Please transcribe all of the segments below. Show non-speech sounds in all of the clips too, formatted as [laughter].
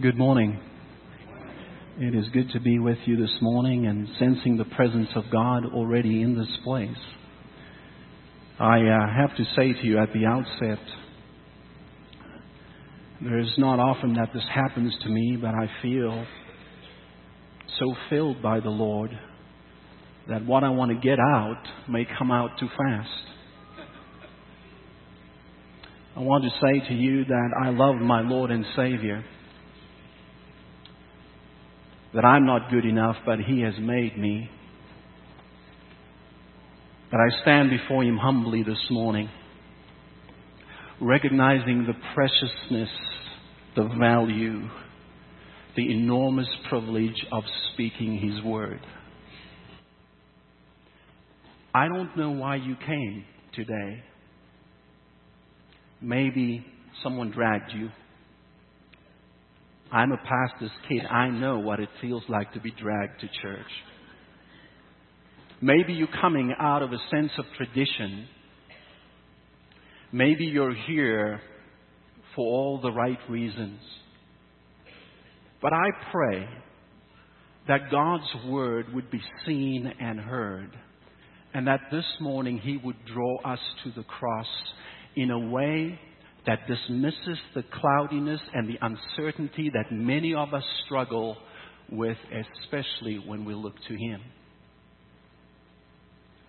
Good morning. It is good to be with you this morning and sensing the presence of God already in this place. I uh, have to say to you at the outset, there is not often that this happens to me, but I feel so filled by the Lord that what I want to get out may come out too fast. I want to say to you that I love my Lord and Savior that I'm not good enough, but He has made me. That I stand before Him humbly this morning, recognizing the preciousness, the value, the enormous privilege of speaking His Word. I don't know why you came today. Maybe someone dragged you. I'm a pastor's kid. I know what it feels like to be dragged to church. Maybe you're coming out of a sense of tradition. Maybe you're here for all the right reasons. But I pray that God's word would be seen and heard, and that this morning He would draw us to the cross in a way that dismisses the cloudiness and the uncertainty that many of us struggle with, especially when we look to Him.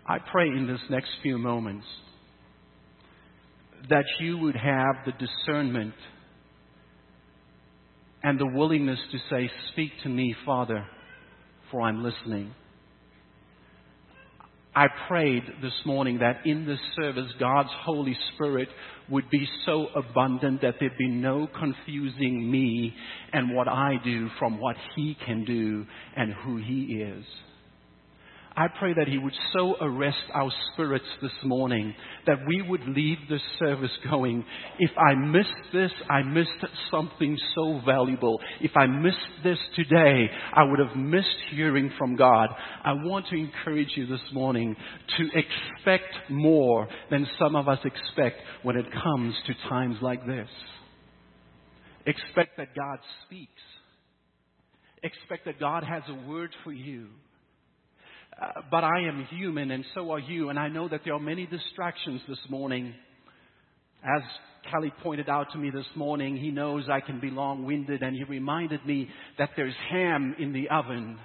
I pray in this next few moments that you would have the discernment and the willingness to say, Speak to me, Father, for I'm listening. I prayed this morning that in this service, God's Holy Spirit would be so abundant that there'd be no confusing me and what I do from what He can do and who He is. I pray that He would so arrest our spirits this morning that we would leave this service going, if I missed this, I missed something so valuable. If I missed this today, I would have missed hearing from God. I want to encourage you this morning to expect more than some of us expect when it comes to times like this. Expect that God speaks. Expect that God has a word for you. Uh, but I am human and so are you. And I know that there are many distractions this morning. As Kelly pointed out to me this morning, he knows I can be long winded and he reminded me that there's ham in the oven.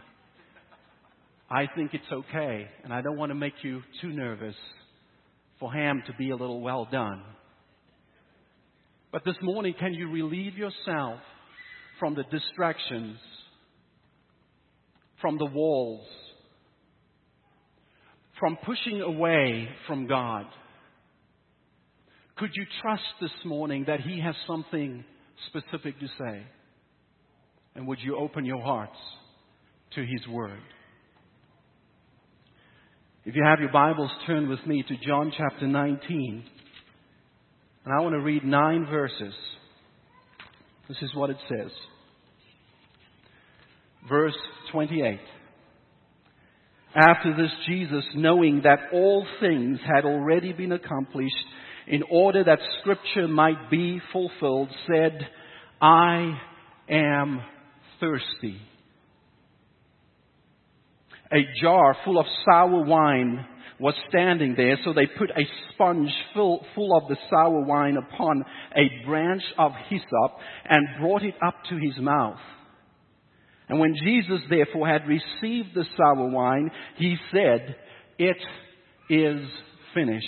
I think it's okay. And I don't want to make you too nervous for ham to be a little well done. But this morning, can you relieve yourself from the distractions, from the walls, from pushing away from God? Could you trust this morning that He has something specific to say? And would you open your hearts to His Word? If you have your Bibles, turn with me to John chapter 19. And I want to read nine verses. This is what it says. Verse 28. After this, Jesus, knowing that all things had already been accomplished in order that scripture might be fulfilled, said, I am thirsty. A jar full of sour wine was standing there, so they put a sponge full, full of the sour wine upon a branch of hyssop and brought it up to his mouth. And when Jesus therefore had received the sour wine, he said, It is finished.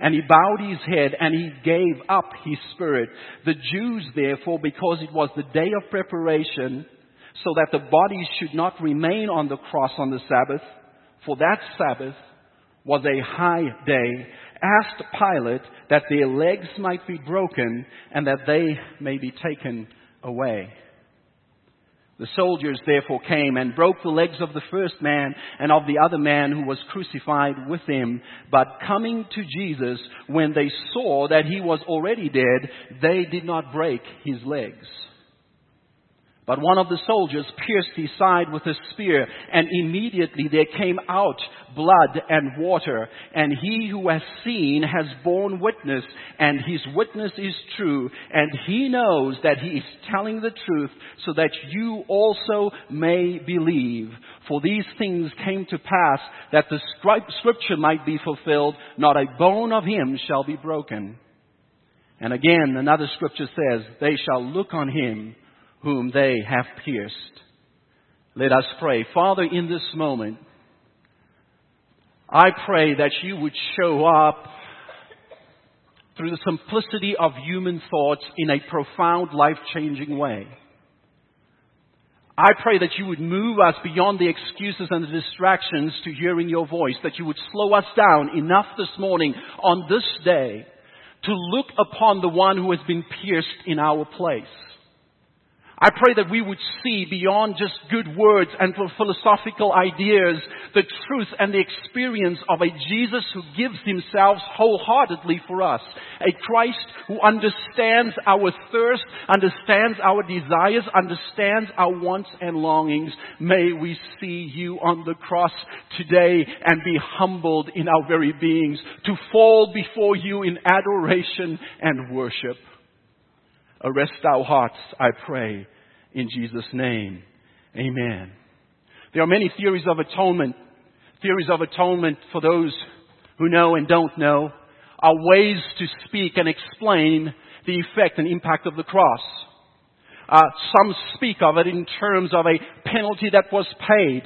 And he bowed his head and he gave up his spirit. The Jews therefore, because it was the day of preparation, so that the bodies should not remain on the cross on the Sabbath, for that Sabbath was a high day, asked Pilate that their legs might be broken and that they may be taken away. The soldiers therefore came and broke the legs of the first man and of the other man who was crucified with him. But coming to Jesus, when they saw that he was already dead, they did not break his legs. But one of the soldiers pierced his side with a spear, and immediately there came out blood and water. And he who has seen has borne witness, and his witness is true, and he knows that he is telling the truth, so that you also may believe. For these things came to pass, that the scripture might be fulfilled, not a bone of him shall be broken. And again, another scripture says, they shall look on him whom they have pierced. Let us pray. Father, in this moment, I pray that you would show up through the simplicity of human thoughts in a profound, life-changing way. I pray that you would move us beyond the excuses and the distractions to hearing your voice, that you would slow us down enough this morning on this day to look upon the one who has been pierced in our place. I pray that we would see beyond just good words and philosophical ideas the truth and the experience of a Jesus who gives himself wholeheartedly for us. A Christ who understands our thirst, understands our desires, understands our wants and longings. May we see you on the cross today and be humbled in our very beings to fall before you in adoration and worship. Arrest our hearts, I pray in Jesus' name. Amen. There are many theories of atonement. Theories of atonement for those who know and don't know are ways to speak and explain the effect and impact of the cross. Uh, some speak of it in terms of a penalty that was paid,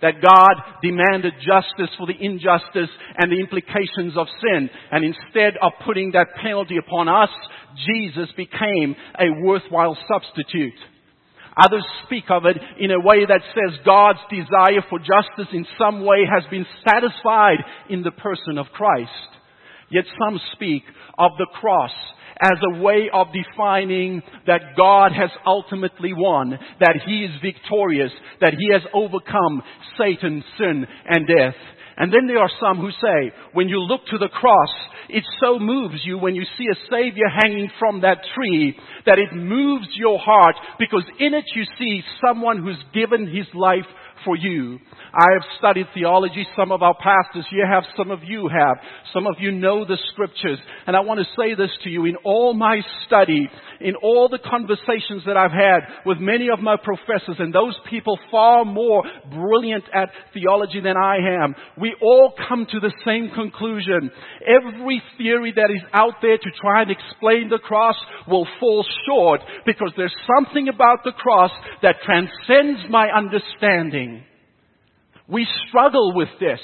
that God demanded justice for the injustice and the implications of sin, and instead of putting that penalty upon us, Jesus became a worthwhile substitute. Others speak of it in a way that says God's desire for justice in some way has been satisfied in the person of Christ. Yet some speak of the cross as a way of defining that God has ultimately won, that He is victorious, that He has overcome Satan, sin, and death. And then there are some who say, when you look to the cross, it so moves you when you see a Savior hanging from that tree that it moves your heart because in it you see someone who's given his life for you. I have studied theology. Some of our pastors here have. Some of you have. Some of you know the scriptures. And I want to say this to you. In all my study, in all the conversations that I've had with many of my professors and those people far more brilliant at theology than I am, we all come to the same conclusion. Every theory that is out there to try and explain the cross will fall short because there's something about the cross that transcends my understanding. We struggle with this.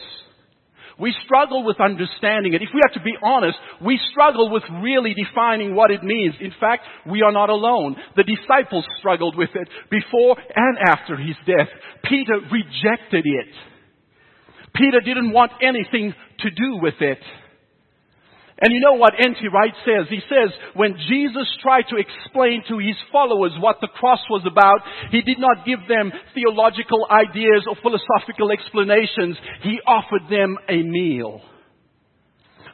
We struggle with understanding it. If we have to be honest, we struggle with really defining what it means. In fact, we are not alone. The disciples struggled with it before and after his death. Peter rejected it. Peter didn't want anything to do with it. And you know what N.T. Wright says? He says, when Jesus tried to explain to his followers what the cross was about, he did not give them theological ideas or philosophical explanations. He offered them a meal.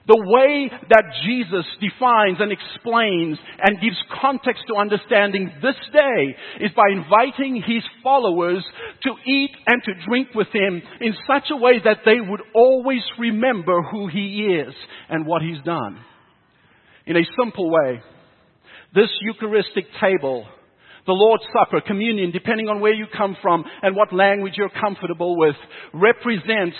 The way that Jesus defines and explains and gives context to understanding this day is by inviting his followers to eat and to drink with him in such a way that they would always remember who he is and what he's done. In a simple way, this Eucharistic table the Lord's Supper, communion, depending on where you come from and what language you're comfortable with, represents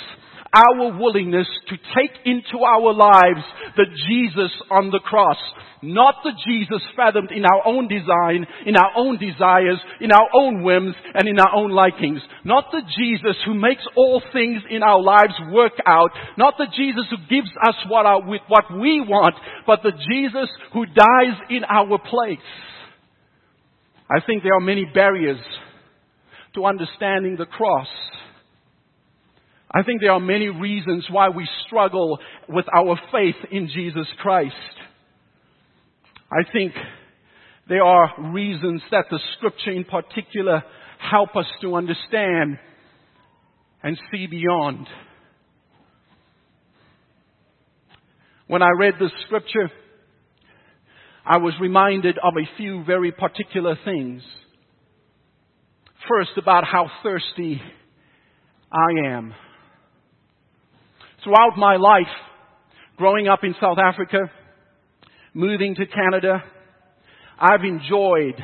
our willingness to take into our lives the Jesus on the cross. Not the Jesus fathomed in our own design, in our own desires, in our own whims, and in our own likings. Not the Jesus who makes all things in our lives work out. Not the Jesus who gives us what, our, what we want, but the Jesus who dies in our place. I think there are many barriers to understanding the cross. I think there are many reasons why we struggle with our faith in Jesus Christ. I think there are reasons that the scripture in particular help us to understand and see beyond. When I read the scripture, I was reminded of a few very particular things. first about how thirsty I am. Throughout my life, growing up in South Africa, moving to Canada, I've enjoyed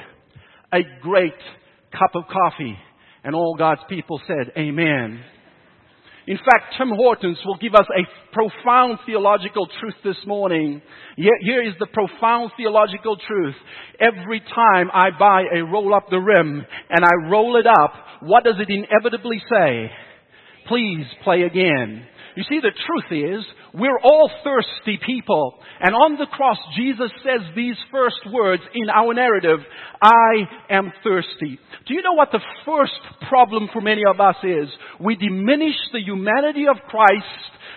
a great cup of coffee. And all God's people said, Amen. In fact, Tim Hortons will give us a profound theological truth this morning. Here is the profound theological truth. Every time I buy a roll up the rim and I roll it up, what does it inevitably say? Please play again. You see, the truth is, we're all thirsty people. And on the cross, Jesus says these first words in our narrative, I am thirsty. Do you know what the first problem for many of us is? We diminish the humanity of Christ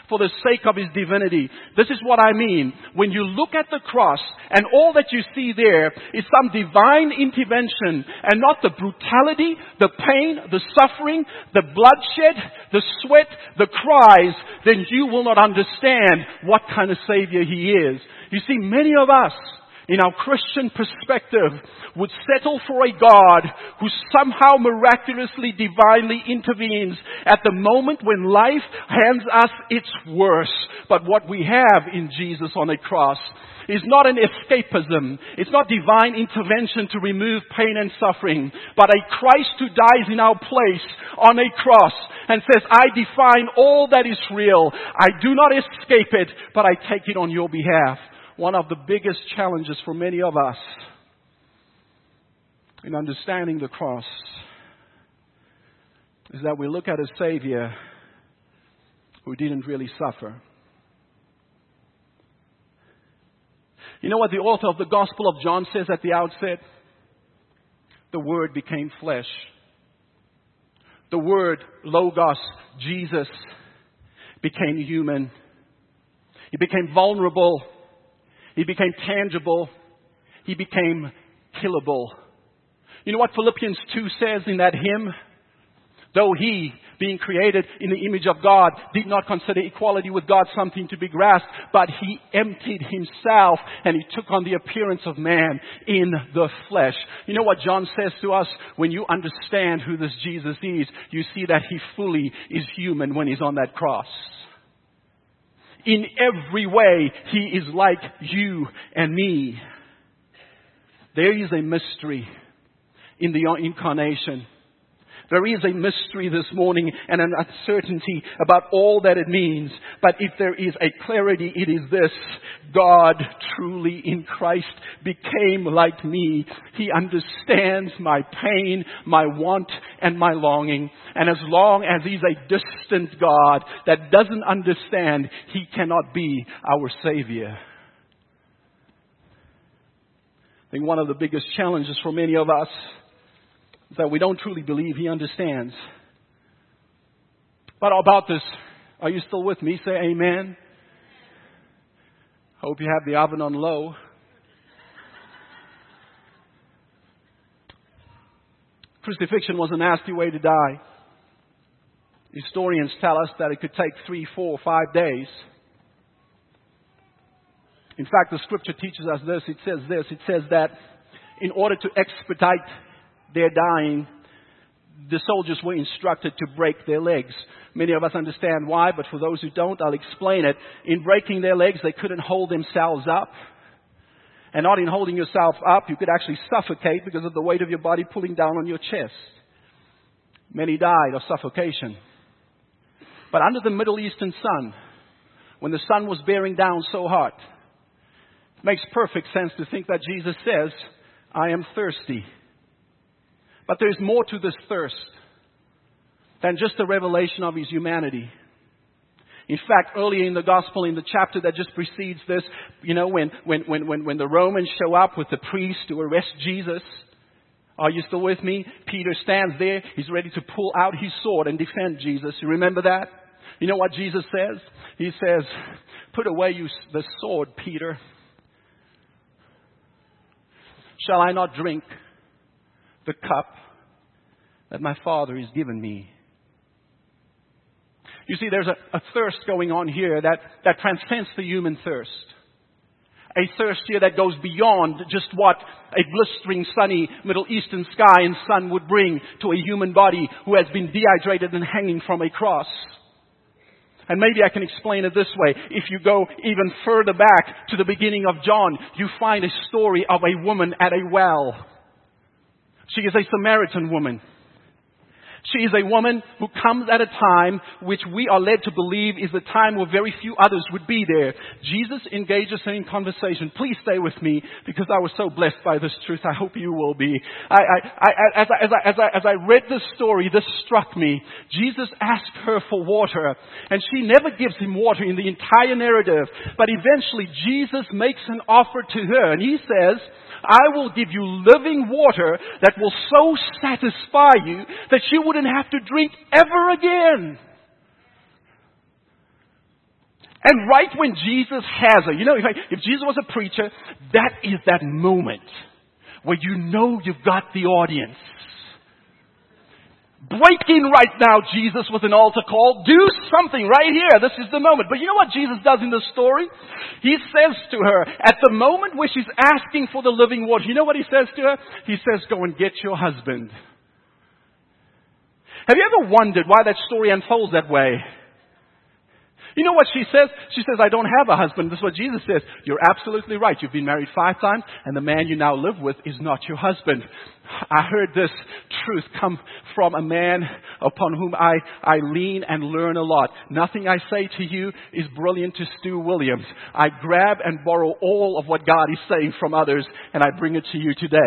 for the sake of His divinity. This is what I mean. When you look at the cross and all that you see there is some divine intervention and not the brutality, the pain, the suffering, the bloodshed, the sweat, the cries, then you will not understand what kind of Savior He is. You see, many of us in our Christian perspective, would settle for a God who somehow miraculously, divinely intervenes at the moment when life hands us its worst. But what we have in Jesus on a cross is not an escapism. It's not divine intervention to remove pain and suffering, but a Christ who dies in our place on a cross and says, I define all that is real. I do not escape it, but I take it on your behalf one of the biggest challenges for many of us in understanding the cross is that we look at a Savior who didn't really suffer. You know what the author of the Gospel of John says at the outset? The Word became flesh. The Word, Logos, Jesus, became human. He became vulnerable he became tangible. He became killable. You know what Philippians 2 says in that hymn? Though he, being created in the image of God, did not consider equality with God something to be grasped, but he emptied himself and he took on the appearance of man in the flesh. You know what John says to us? When you understand who this Jesus is, you see that he fully is human when he's on that cross. In every way, He is like you and me. There is a mystery in the incarnation. There is a mystery this morning and an uncertainty about all that it means. But if there is a clarity, it is this. God truly in Christ became like me. He understands my pain, my want, and my longing. And as long as He's a distant God that doesn't understand, He cannot be our Savior. I think one of the biggest challenges for many of us that we don't truly believe He understands. But about this, are you still with me? Say amen. Hope you have the oven on low. Crucifixion was a nasty way to die. Historians tell us that it could take three, four, five days. In fact, the scripture teaches us this. It says this. It says that in order to expedite they're dying, the soldiers were instructed to break their legs. Many of us understand why, but for those who don't, I'll explain it. In breaking their legs, they couldn't hold themselves up. And not in holding yourself up, you could actually suffocate because of the weight of your body pulling down on your chest. Many died of suffocation. But under the Middle Eastern sun, when the sun was bearing down so hot, it makes perfect sense to think that Jesus says, I am thirsty. But there's more to this thirst than just a revelation of his humanity. In fact, earlier in the gospel, in the chapter that just precedes this, you know, when, when, when, when, when the Romans show up with the priest to arrest Jesus, are you still with me? Peter stands there. He's ready to pull out his sword and defend Jesus. You remember that? You know what Jesus says? He says, Put away you, the sword, Peter. Shall I not drink the cup that my Father has given me. You see, there's a, a thirst going on here that, that transcends the human thirst. a thirst here that goes beyond just what a blistering sunny Middle Eastern sky and sun would bring to a human body who has been dehydrated and hanging from a cross. And maybe I can explain it this way. If you go even further back to the beginning of John, you find a story of a woman at a well. She is a Samaritan woman. She is a woman who comes at a time which we are led to believe is the time where very few others would be there. Jesus engages her in conversation. Please stay with me because I was so blessed by this truth. I hope you will be. I, I, I, as, as, as, as I read this story, this struck me. Jesus asked her for water and she never gives him water in the entire narrative. But eventually Jesus makes an offer to her and he says, I will give you living water that will so satisfy you that you wouldn't have to drink ever again. And right when Jesus has her, you know, if, I, if Jesus was a preacher, that is that moment where you know you've got the audience. Break in right now, Jesus, with an altar call. Do something right here. This is the moment. But you know what Jesus does in the story? He says to her, at the moment where she's asking for the living water, you know what he says to her? He says, go and get your husband. Have you ever wondered why that story unfolds that way? You know what she says? She says, I don't have a husband. This is what Jesus says. You're absolutely right. You've been married five times, and the man you now live with is not your husband. I heard this truth come from a man upon whom I, I lean and learn a lot. Nothing I say to you is brilliant to Stu Williams. I grab and borrow all of what God is saying from others, and I bring it to you today.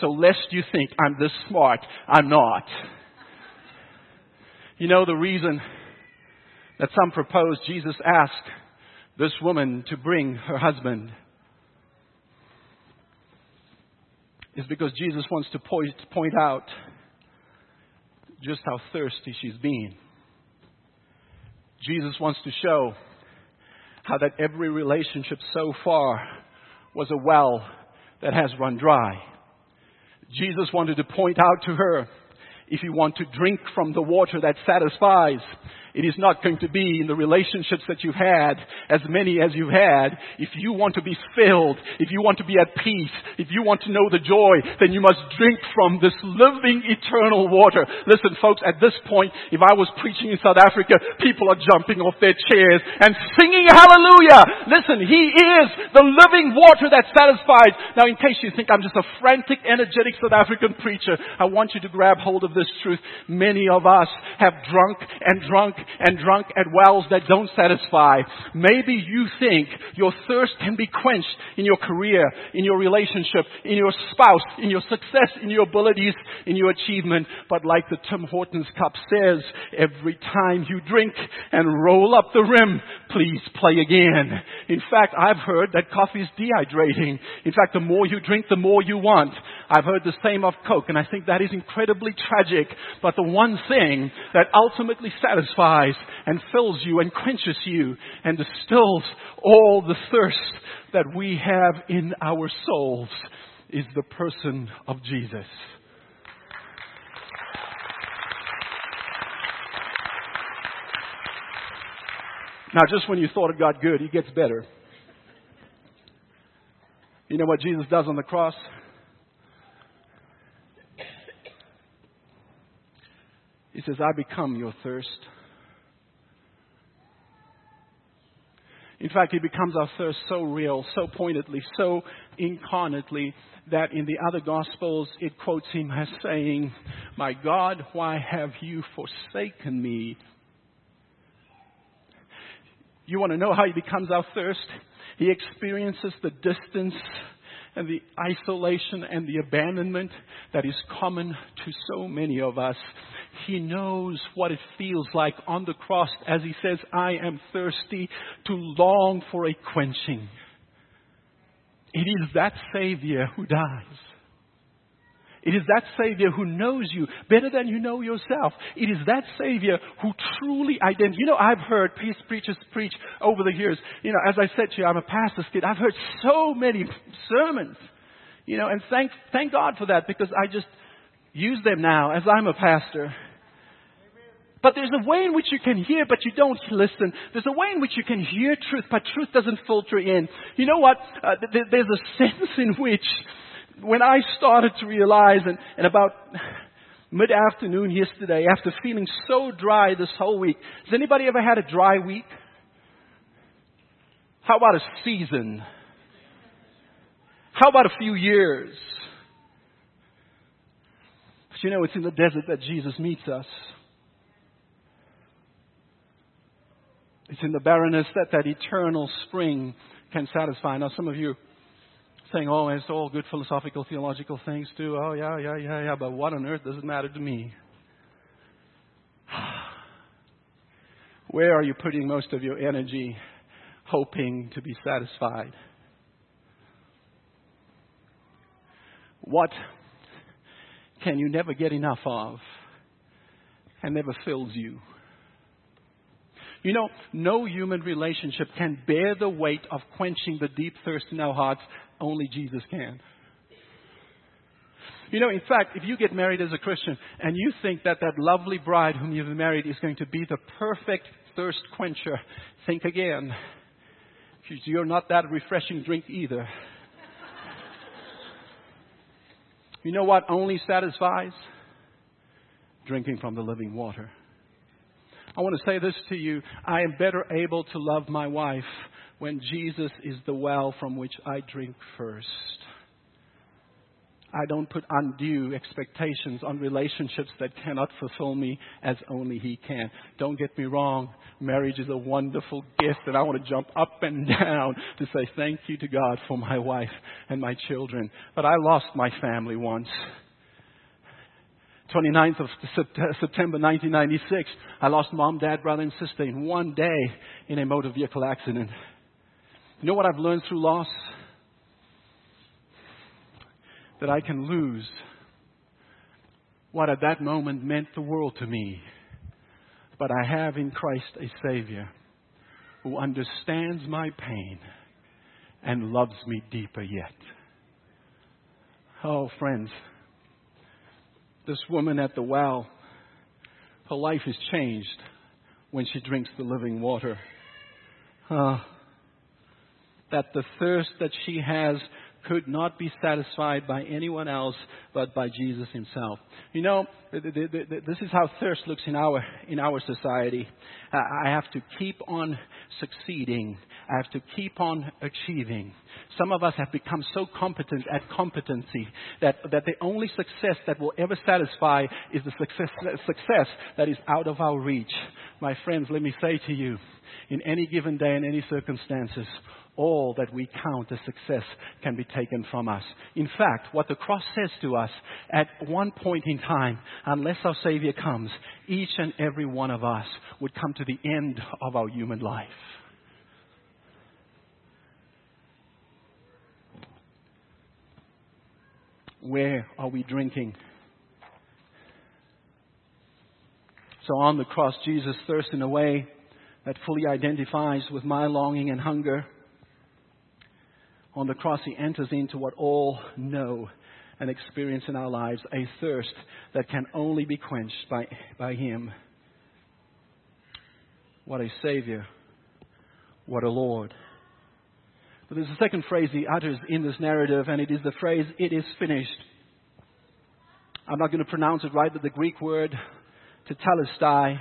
So lest you think I'm this smart, I'm not. You know the reason that some propose Jesus asked this woman to bring her husband is because Jesus wants to point, point out just how thirsty she's been. Jesus wants to show how that every relationship so far was a well that has run dry. Jesus wanted to point out to her if you want to drink from the water that satisfies, it is not going to be in the relationships that you've had, as many as you've had. If you want to be filled, if you want to be at peace, if you want to know the joy, then you must drink from this living eternal water. Listen folks, at this point, if I was preaching in South Africa, people are jumping off their chairs and singing hallelujah. Listen, He is the living water that satisfies. Now in case you think I'm just a frantic, energetic South African preacher, I want you to grab hold of this truth. Many of us have drunk and drunk and drunk at wells that don't satisfy. Maybe you think your thirst can be quenched in your career, in your relationship, in your spouse, in your success, in your abilities, in your achievement. But like the Tim Hortons cup says, every time you drink and roll up the rim, please play again. In fact, I've heard that coffee is dehydrating. In fact, the more you drink, the more you want. I've heard the same of Coke, and I think that is incredibly tragic. But the one thing that ultimately satisfies and fills you and quenches you and distills all the thirst that we have in our souls is the person of Jesus. Now, just when you thought it got good, it gets better. You know what Jesus does on the cross? He says, I become your thirst. In fact, it becomes our thirst so real, so pointedly, so incarnately, that in the other Gospels it quotes him as saying, My God, why have you forsaken me? You want to know how he becomes our thirst? He experiences the distance and the isolation and the abandonment that is common to so many of us. He knows what it feels like on the cross as he says, I am thirsty to long for a quenching. It is that Savior who dies. It is that Savior who knows you better than you know yourself. It is that Savior who truly identifies. You know, I've heard peace preachers preach over the years. You know, as I said to you, I'm a pastor's kid. I've heard so many sermons. You know, and thank, thank God for that because I just use them now as I'm a pastor. But there's a way in which you can hear, but you don't listen. There's a way in which you can hear truth, but truth doesn't filter in. You know what? Uh, th- there's a [laughs] sense in which, when I started to realize, and, and about mid-afternoon yesterday, after feeling so dry this whole week, has anybody ever had a dry week? How about a season? How about a few years? You know, it's in the desert that Jesus meets us. It's in the barrenness that that eternal spring can satisfy. Now, some of you saying, oh, it's all good philosophical, theological things too. Oh, yeah, yeah, yeah, yeah. But what on earth does it matter to me? [sighs] Where are you putting most of your energy hoping to be satisfied? What can you never get enough of and never fills you? You know, no human relationship can bear the weight of quenching the deep thirst in our hearts. Only Jesus can. You know, in fact, if you get married as a Christian and you think that that lovely bride whom you've married is going to be the perfect thirst quencher, think again. You're not that refreshing drink either. You know what only satisfies? Drinking from the living water. I want to say this to you. I am better able to love my wife when Jesus is the well from which I drink first. I don't put undue expectations on relationships that cannot fulfill me as only He can. Don't get me wrong. Marriage is a wonderful gift and I want to jump up and [laughs] down to say thank you to God for my wife and my children. But I lost my family once. 29th of September 1996, I lost mom, dad, brother, and sister in one day in a motor vehicle accident. You know what I've learned through loss? That I can lose what at that moment meant the world to me. But I have in Christ a Savior who understands my pain and loves me deeper yet. Oh, friends this woman at the well, her life is changed when she drinks the living water. Uh, that the thirst that she has could not be satisfied by anyone else but by Jesus himself. You know, this is how thirst looks in our, in our society. I have to keep on succeeding. I have to keep on achieving. Some of us have become so competent at competency that, that the only success that will ever satisfy is the success, success that is out of our reach. My friends, let me say to you, in any given day, in any circumstances, all that we count as success can be taken from us. In fact, what the cross says to us, at one point in time, unless our Savior comes, each and every one of us would come to the end of our human life. Where are we drinking? So on the cross, Jesus thirsts in a way that fully identifies with my longing and hunger on the cross, he enters into what all know and experience in our lives a thirst that can only be quenched by, by him. What a Savior. What a Lord. But there's a second phrase he utters in this narrative, and it is the phrase, it is finished. I'm not going to pronounce it right, but the Greek word tetelestai,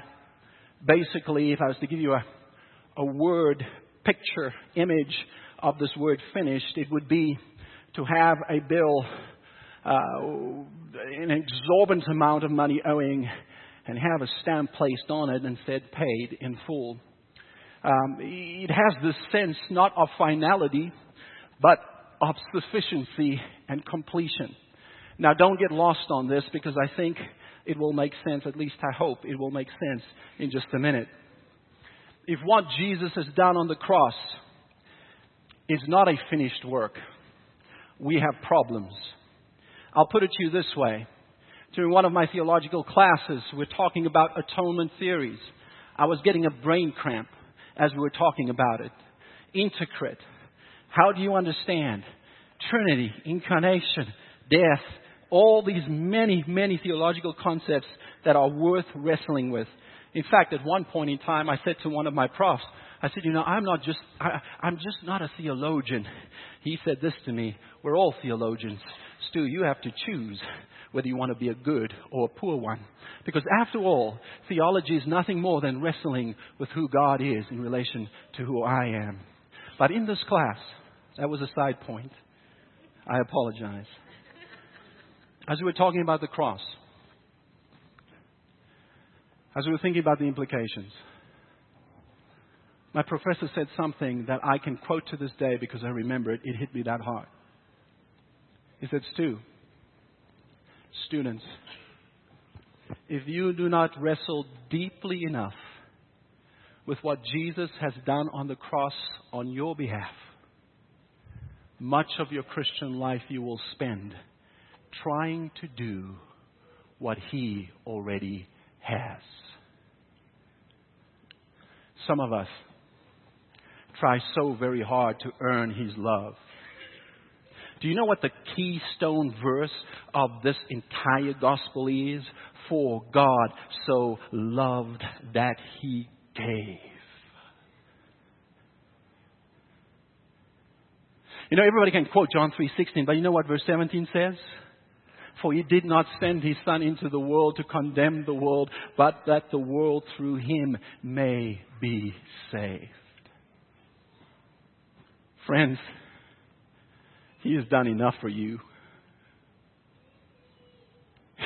basically, if I was to give you a, a word, picture, image of this word finished, it would be to have a bill, uh, an exorbitant amount of money owing, and have a stamp placed on it and said paid in full. Um, it has this sense not of finality, but of sufficiency and completion. Now, don't get lost on this because I think it will make sense, at least I hope it will make sense in just a minute. If what Jesus has done on the cross is not a finished work. We have problems. I'll put it to you this way. During one of my theological classes, we're talking about atonement theories. I was getting a brain cramp as we were talking about it. Intercret. How do you understand? Trinity, incarnation, death, all these many, many theological concepts that are worth wrestling with. In fact, at one point in time, I said to one of my profs, I said, you know, I'm not just, I, I'm just not a theologian. He said this to me, we're all theologians. Stu, you have to choose whether you want to be a good or a poor one. Because after all, theology is nothing more than wrestling with who God is in relation to who I am. But in this class, that was a side point. I apologize. As we were talking about the cross, as we were thinking about the implications, my professor said something that I can quote to this day because I remember it. It hit me that hard. He said, Stu, students, if you do not wrestle deeply enough with what Jesus has done on the cross on your behalf, much of your Christian life you will spend trying to do what He already has. Some of us try so very hard to earn His love. Do you know what the keystone verse of this entire gospel is? For God so loved that He gave. You know, everybody can quote John 3.16, but you know what verse 17 says? For he did not send his son into the world to condemn the world, but that the world through him may be saved. Friends, he has done enough for you.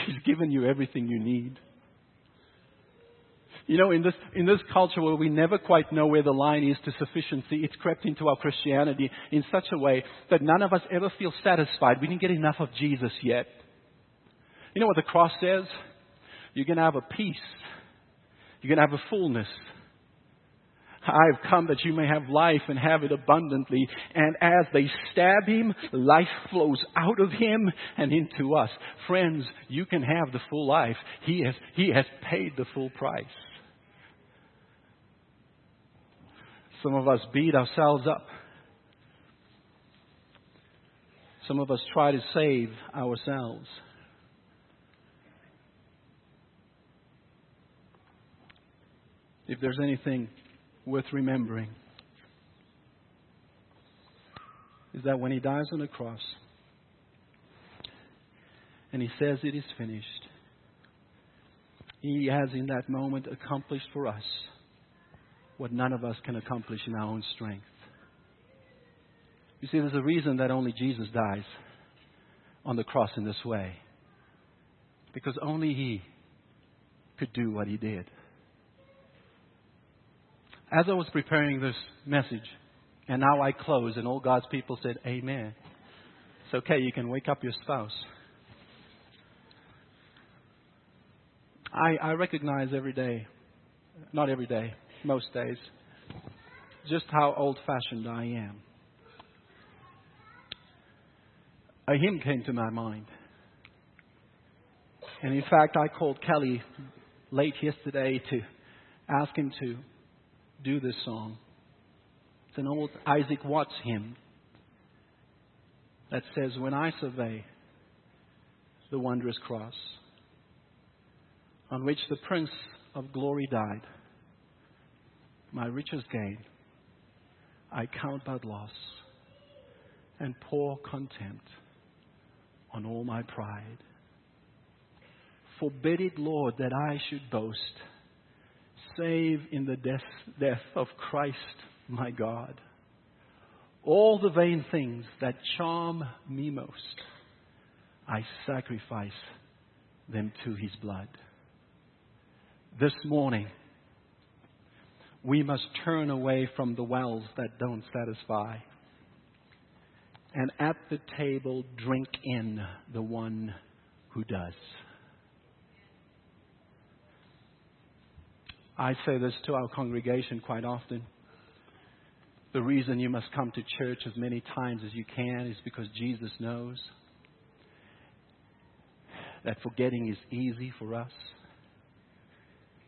He's given you everything you need. You know, in this, in this culture where we never quite know where the line is to sufficiency, it's crept into our Christianity in such a way that none of us ever feel satisfied. We didn't get enough of Jesus yet. You know what the cross says? You're going to have a peace. You're going to have a fullness. I've come that you may have life and have it abundantly. And as they stab him, life flows out of him and into us. Friends, you can have the full life. He has, he has paid the full price. Some of us beat ourselves up. Some of us try to save ourselves. If there's anything worth remembering, is that when he dies on the cross and he says it is finished, he has in that moment accomplished for us what none of us can accomplish in our own strength. You see, there's a reason that only Jesus dies on the cross in this way. Because only He could do what He did. As I was preparing this message, and now I close, and all God's people said, Amen. It's okay, you can wake up your spouse. I, I recognize every day, not every day, most days, just how old fashioned I am. A hymn came to my mind. And in fact, I called Kelly late yesterday to ask him to do this song. It's an old Isaac Watts hymn that says, When I survey the wondrous cross on which the Prince of Glory died, my richest gain, I count but loss and pour contempt on all my pride. Forbid it, Lord, that I should boast, save in the death, death of Christ my God. All the vain things that charm me most, I sacrifice them to his blood. This morning, we must turn away from the wells that don't satisfy. And at the table, drink in the one who does. I say this to our congregation quite often. The reason you must come to church as many times as you can is because Jesus knows that forgetting is easy for us.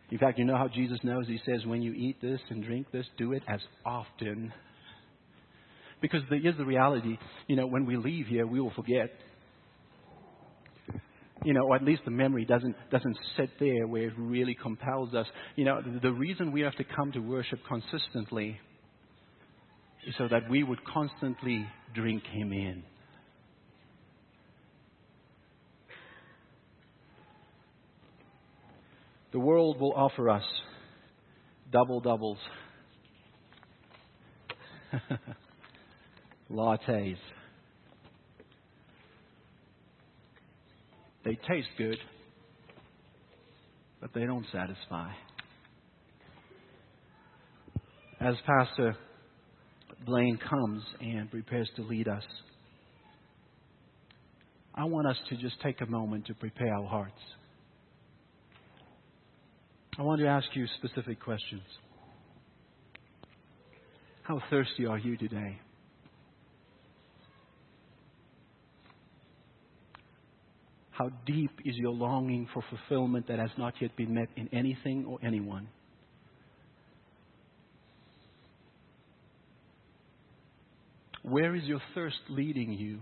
In fact, you know how Jesus knows? He says, when you eat this and drink this, do it as often. Because here's the reality. You know, when we leave here, we will forget. You know, or at least the memory doesn't, doesn't sit there where it really compels us. You know, the, the reason we have to come to worship consistently is so that we would constantly drink Him in. The world will offer us double doubles, [laughs] lattes. They taste good, but they don't satisfy. As Pastor Blaine comes and prepares to lead us, I want us to just take a moment to prepare our hearts. I want to ask you specific questions. How thirsty are you today? How deep is your longing for fulfillment that has not yet been met in anything or anyone? Where is your thirst leading you?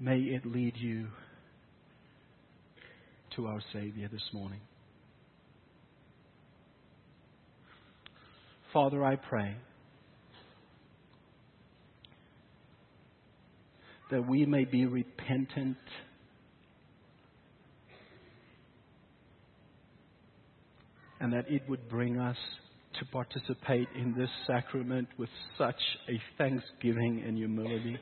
May it lead you to our Savior this morning. Father, I pray that we may be repentant. And that it would bring us to participate in this sacrament with such a thanksgiving and humility.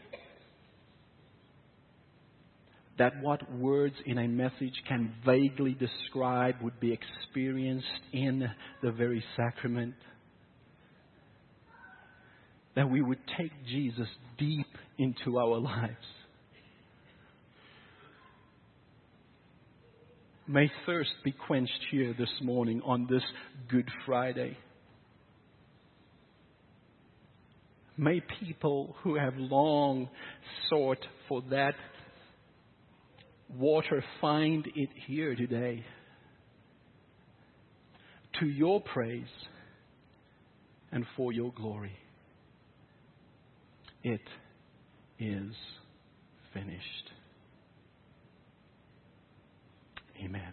That what words in a message can vaguely describe would be experienced in the very sacrament that we would take Jesus deep into our lives. May thirst be quenched here this morning on this Good Friday. May people who have long sought for that water find it here today to your praise and for your glory. It is finished. Amen.